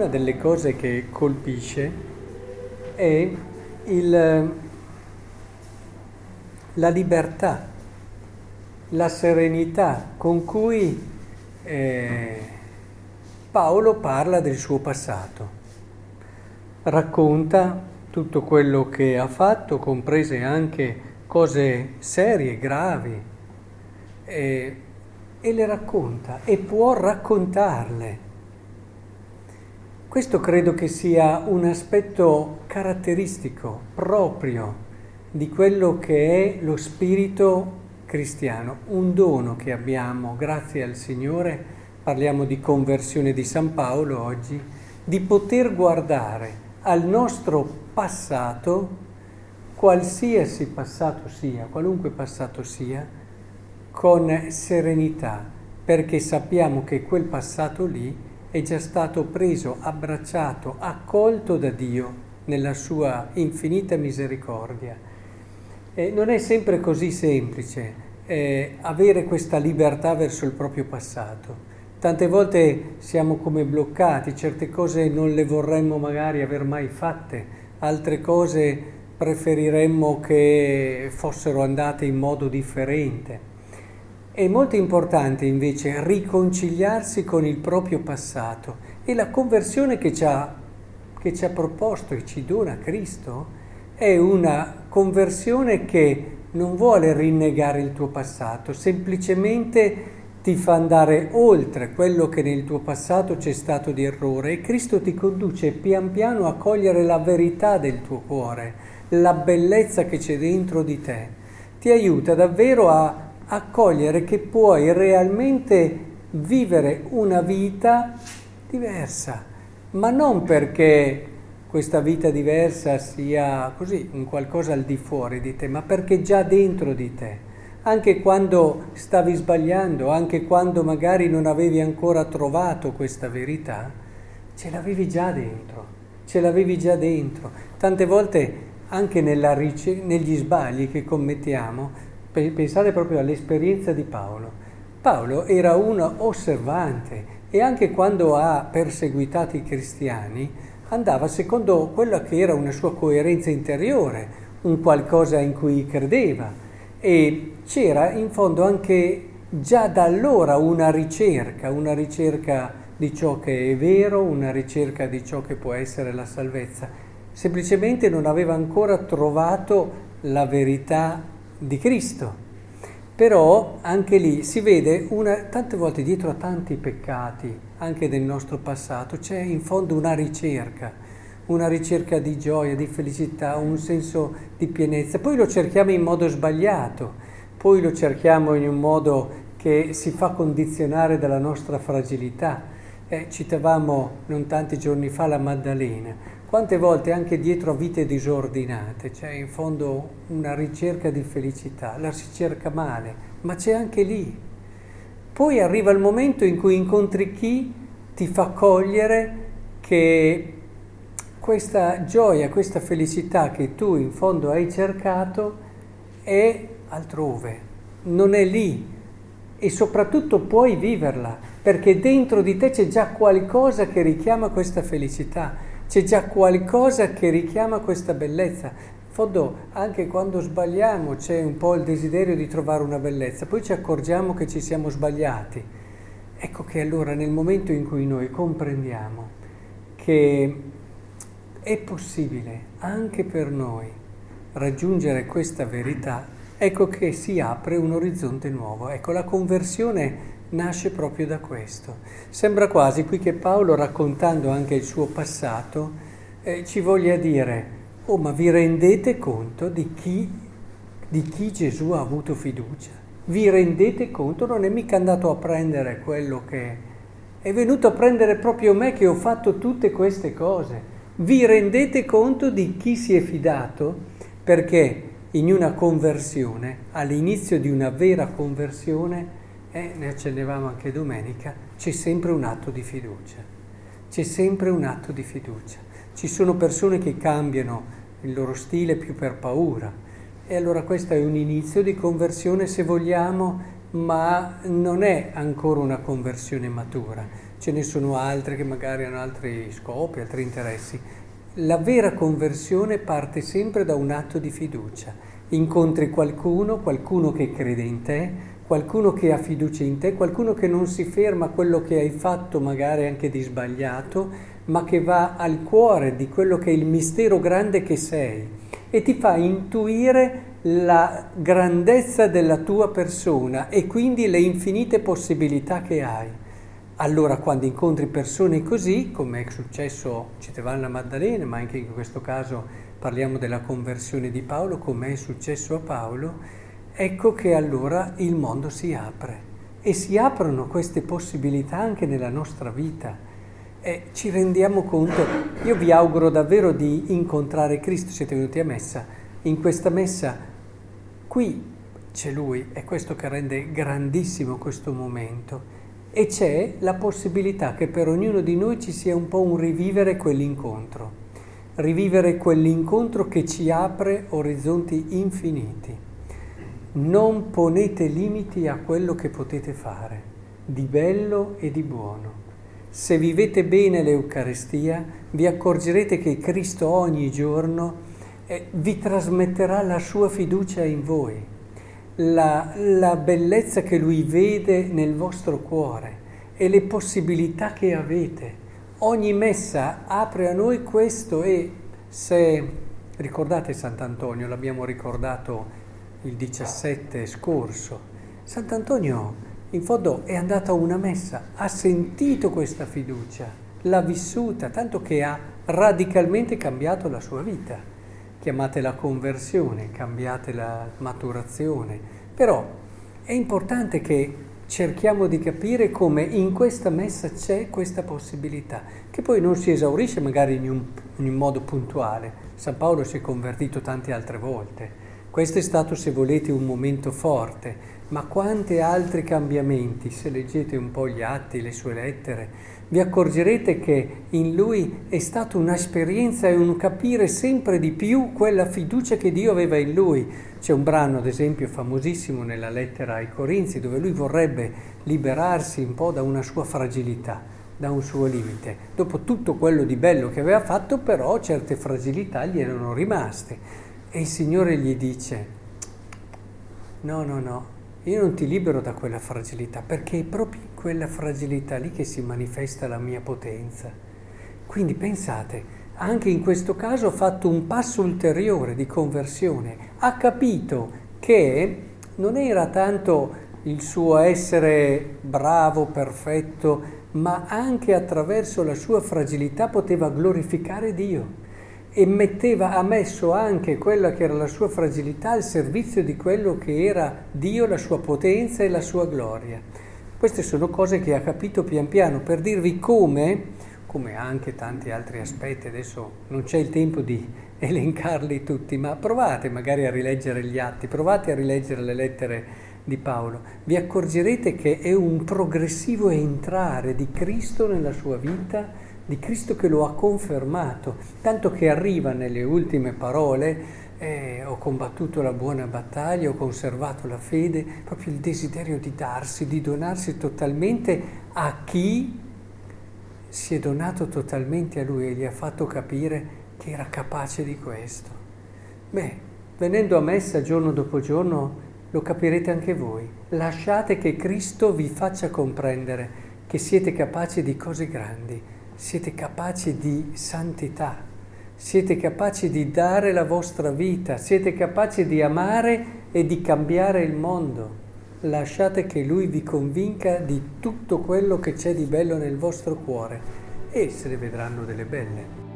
una delle cose che colpisce è il, la libertà, la serenità con cui eh, Paolo parla del suo passato, racconta tutto quello che ha fatto, comprese anche cose serie, gravi, eh, e le racconta e può raccontarle. Questo credo che sia un aspetto caratteristico, proprio di quello che è lo spirito cristiano, un dono che abbiamo grazie al Signore, parliamo di conversione di San Paolo oggi, di poter guardare al nostro passato, qualsiasi passato sia, qualunque passato sia, con serenità, perché sappiamo che quel passato lì è già stato preso, abbracciato, accolto da Dio nella sua infinita misericordia. E non è sempre così semplice eh, avere questa libertà verso il proprio passato. Tante volte siamo come bloccati, certe cose non le vorremmo magari aver mai fatte, altre cose preferiremmo che fossero andate in modo differente. È molto importante invece riconciliarsi con il proprio passato e la conversione che ci ha, che ci ha proposto e ci dona Cristo è una conversione che non vuole rinnegare il tuo passato, semplicemente ti fa andare oltre quello che nel tuo passato c'è stato di errore e Cristo ti conduce pian piano a cogliere la verità del tuo cuore, la bellezza che c'è dentro di te. Ti aiuta davvero a accogliere che puoi realmente vivere una vita diversa, ma non perché questa vita diversa sia così, un qualcosa al di fuori di te, ma perché già dentro di te. Anche quando stavi sbagliando, anche quando magari non avevi ancora trovato questa verità, ce l'avevi già dentro, ce l'avevi già dentro. Tante volte anche ric- negli sbagli che commettiamo Pensate proprio all'esperienza di Paolo. Paolo era un osservante e anche quando ha perseguitato i cristiani andava secondo quella che era una sua coerenza interiore, un qualcosa in cui credeva e c'era in fondo anche già da allora una ricerca, una ricerca di ciò che è vero, una ricerca di ciò che può essere la salvezza. Semplicemente non aveva ancora trovato la verità di Cristo. Però anche lì si vede una, tante volte dietro a tanti peccati, anche del nostro passato, c'è in fondo una ricerca, una ricerca di gioia, di felicità, un senso di pienezza. Poi lo cerchiamo in modo sbagliato, poi lo cerchiamo in un modo che si fa condizionare dalla nostra fragilità. Eh, citavamo non tanti giorni fa la Maddalena. Quante volte anche dietro a vite disordinate c'è in fondo una ricerca di felicità, la si cerca male, ma c'è anche lì. Poi arriva il momento in cui incontri chi ti fa cogliere che questa gioia, questa felicità che tu in fondo hai cercato è altrove, non è lì e soprattutto puoi viverla perché dentro di te c'è già qualcosa che richiama questa felicità c'è già qualcosa che richiama questa bellezza. In fondo, anche quando sbagliamo c'è un po' il desiderio di trovare una bellezza, poi ci accorgiamo che ci siamo sbagliati. Ecco che allora nel momento in cui noi comprendiamo che è possibile anche per noi raggiungere questa verità, ecco che si apre un orizzonte nuovo. Ecco, la conversione nasce proprio da questo. Sembra quasi qui che Paolo, raccontando anche il suo passato, eh, ci voglia dire, oh ma vi rendete conto di chi, di chi Gesù ha avuto fiducia? Vi rendete conto? Non è mica andato a prendere quello che... È venuto a prendere proprio me che ho fatto tutte queste cose. Vi rendete conto di chi si è fidato? Perché in una conversione, all'inizio di una vera conversione, e ne accendevamo anche domenica, c'è sempre un atto di fiducia. C'è sempre un atto di fiducia. Ci sono persone che cambiano il loro stile più per paura. E allora questo è un inizio di conversione se vogliamo, ma non è ancora una conversione matura. ce ne sono altre che magari hanno altri scopi, altri interessi. La vera conversione parte sempre da un atto di fiducia. Incontri qualcuno, qualcuno che crede in te, qualcuno che ha fiducia in te, qualcuno che non si ferma a quello che hai fatto magari anche di sbagliato, ma che va al cuore di quello che è il mistero grande che sei e ti fa intuire la grandezza della tua persona e quindi le infinite possibilità che hai. Allora quando incontri persone così, come è successo, citavamo la Maddalena, ma anche in questo caso parliamo della conversione di Paolo, come è successo a Paolo, ecco che allora il mondo si apre e si aprono queste possibilità anche nella nostra vita. E ci rendiamo conto, io vi auguro davvero di incontrare Cristo, siete venuti a messa, in questa messa qui c'è Lui, è questo che rende grandissimo questo momento e c'è la possibilità che per ognuno di noi ci sia un po' un rivivere quell'incontro, rivivere quell'incontro che ci apre orizzonti infiniti. Non ponete limiti a quello che potete fare, di bello e di buono. Se vivete bene l'Eucarestia, vi accorgerete che Cristo ogni giorno eh, vi trasmetterà la sua fiducia in voi la, la bellezza che lui vede nel vostro cuore e le possibilità che avete. Ogni messa apre a noi questo e se ricordate Sant'Antonio, l'abbiamo ricordato il 17 scorso, Sant'Antonio in fondo è andato a una messa, ha sentito questa fiducia, l'ha vissuta, tanto che ha radicalmente cambiato la sua vita chiamatela conversione, cambiate la maturazione, però è importante che cerchiamo di capire come in questa messa c'è questa possibilità, che poi non si esaurisce magari in un, in un modo puntuale. San Paolo si è convertito tante altre volte. Questo è stato, se volete, un momento forte, ma quanti altri cambiamenti, se leggete un po' gli atti, le sue lettere, vi accorgerete che in lui è stata un'esperienza e un capire sempre di più quella fiducia che Dio aveva in lui. C'è un brano, ad esempio, famosissimo nella lettera ai Corinzi, dove lui vorrebbe liberarsi un po' da una sua fragilità, da un suo limite. Dopo tutto quello di bello che aveva fatto, però certe fragilità gli erano rimaste. E il Signore gli dice, no, no, no, io non ti libero da quella fragilità, perché è proprio in quella fragilità lì che si manifesta la mia potenza. Quindi pensate, anche in questo caso ha fatto un passo ulteriore di conversione, ha capito che non era tanto il suo essere bravo, perfetto, ma anche attraverso la sua fragilità poteva glorificare Dio e metteva, ha messo anche quella che era la sua fragilità al servizio di quello che era Dio, la sua potenza e la sua gloria. Queste sono cose che ha capito pian piano per dirvi come, come anche tanti altri aspetti, adesso non c'è il tempo di elencarli tutti, ma provate magari a rileggere gli atti, provate a rileggere le lettere di Paolo, vi accorgerete che è un progressivo entrare di Cristo nella sua vita di Cristo che lo ha confermato, tanto che arriva nelle ultime parole, eh, ho combattuto la buona battaglia, ho conservato la fede, proprio il desiderio di darsi, di donarsi totalmente a chi si è donato totalmente a lui e gli ha fatto capire che era capace di questo. Beh, venendo a messa giorno dopo giorno lo capirete anche voi. Lasciate che Cristo vi faccia comprendere che siete capaci di cose grandi siete capaci di santità, siete capaci di dare la vostra vita, siete capaci di amare e di cambiare il mondo. Lasciate che Lui vi convinca di tutto quello che c'è di bello nel vostro cuore e se ne vedranno delle belle.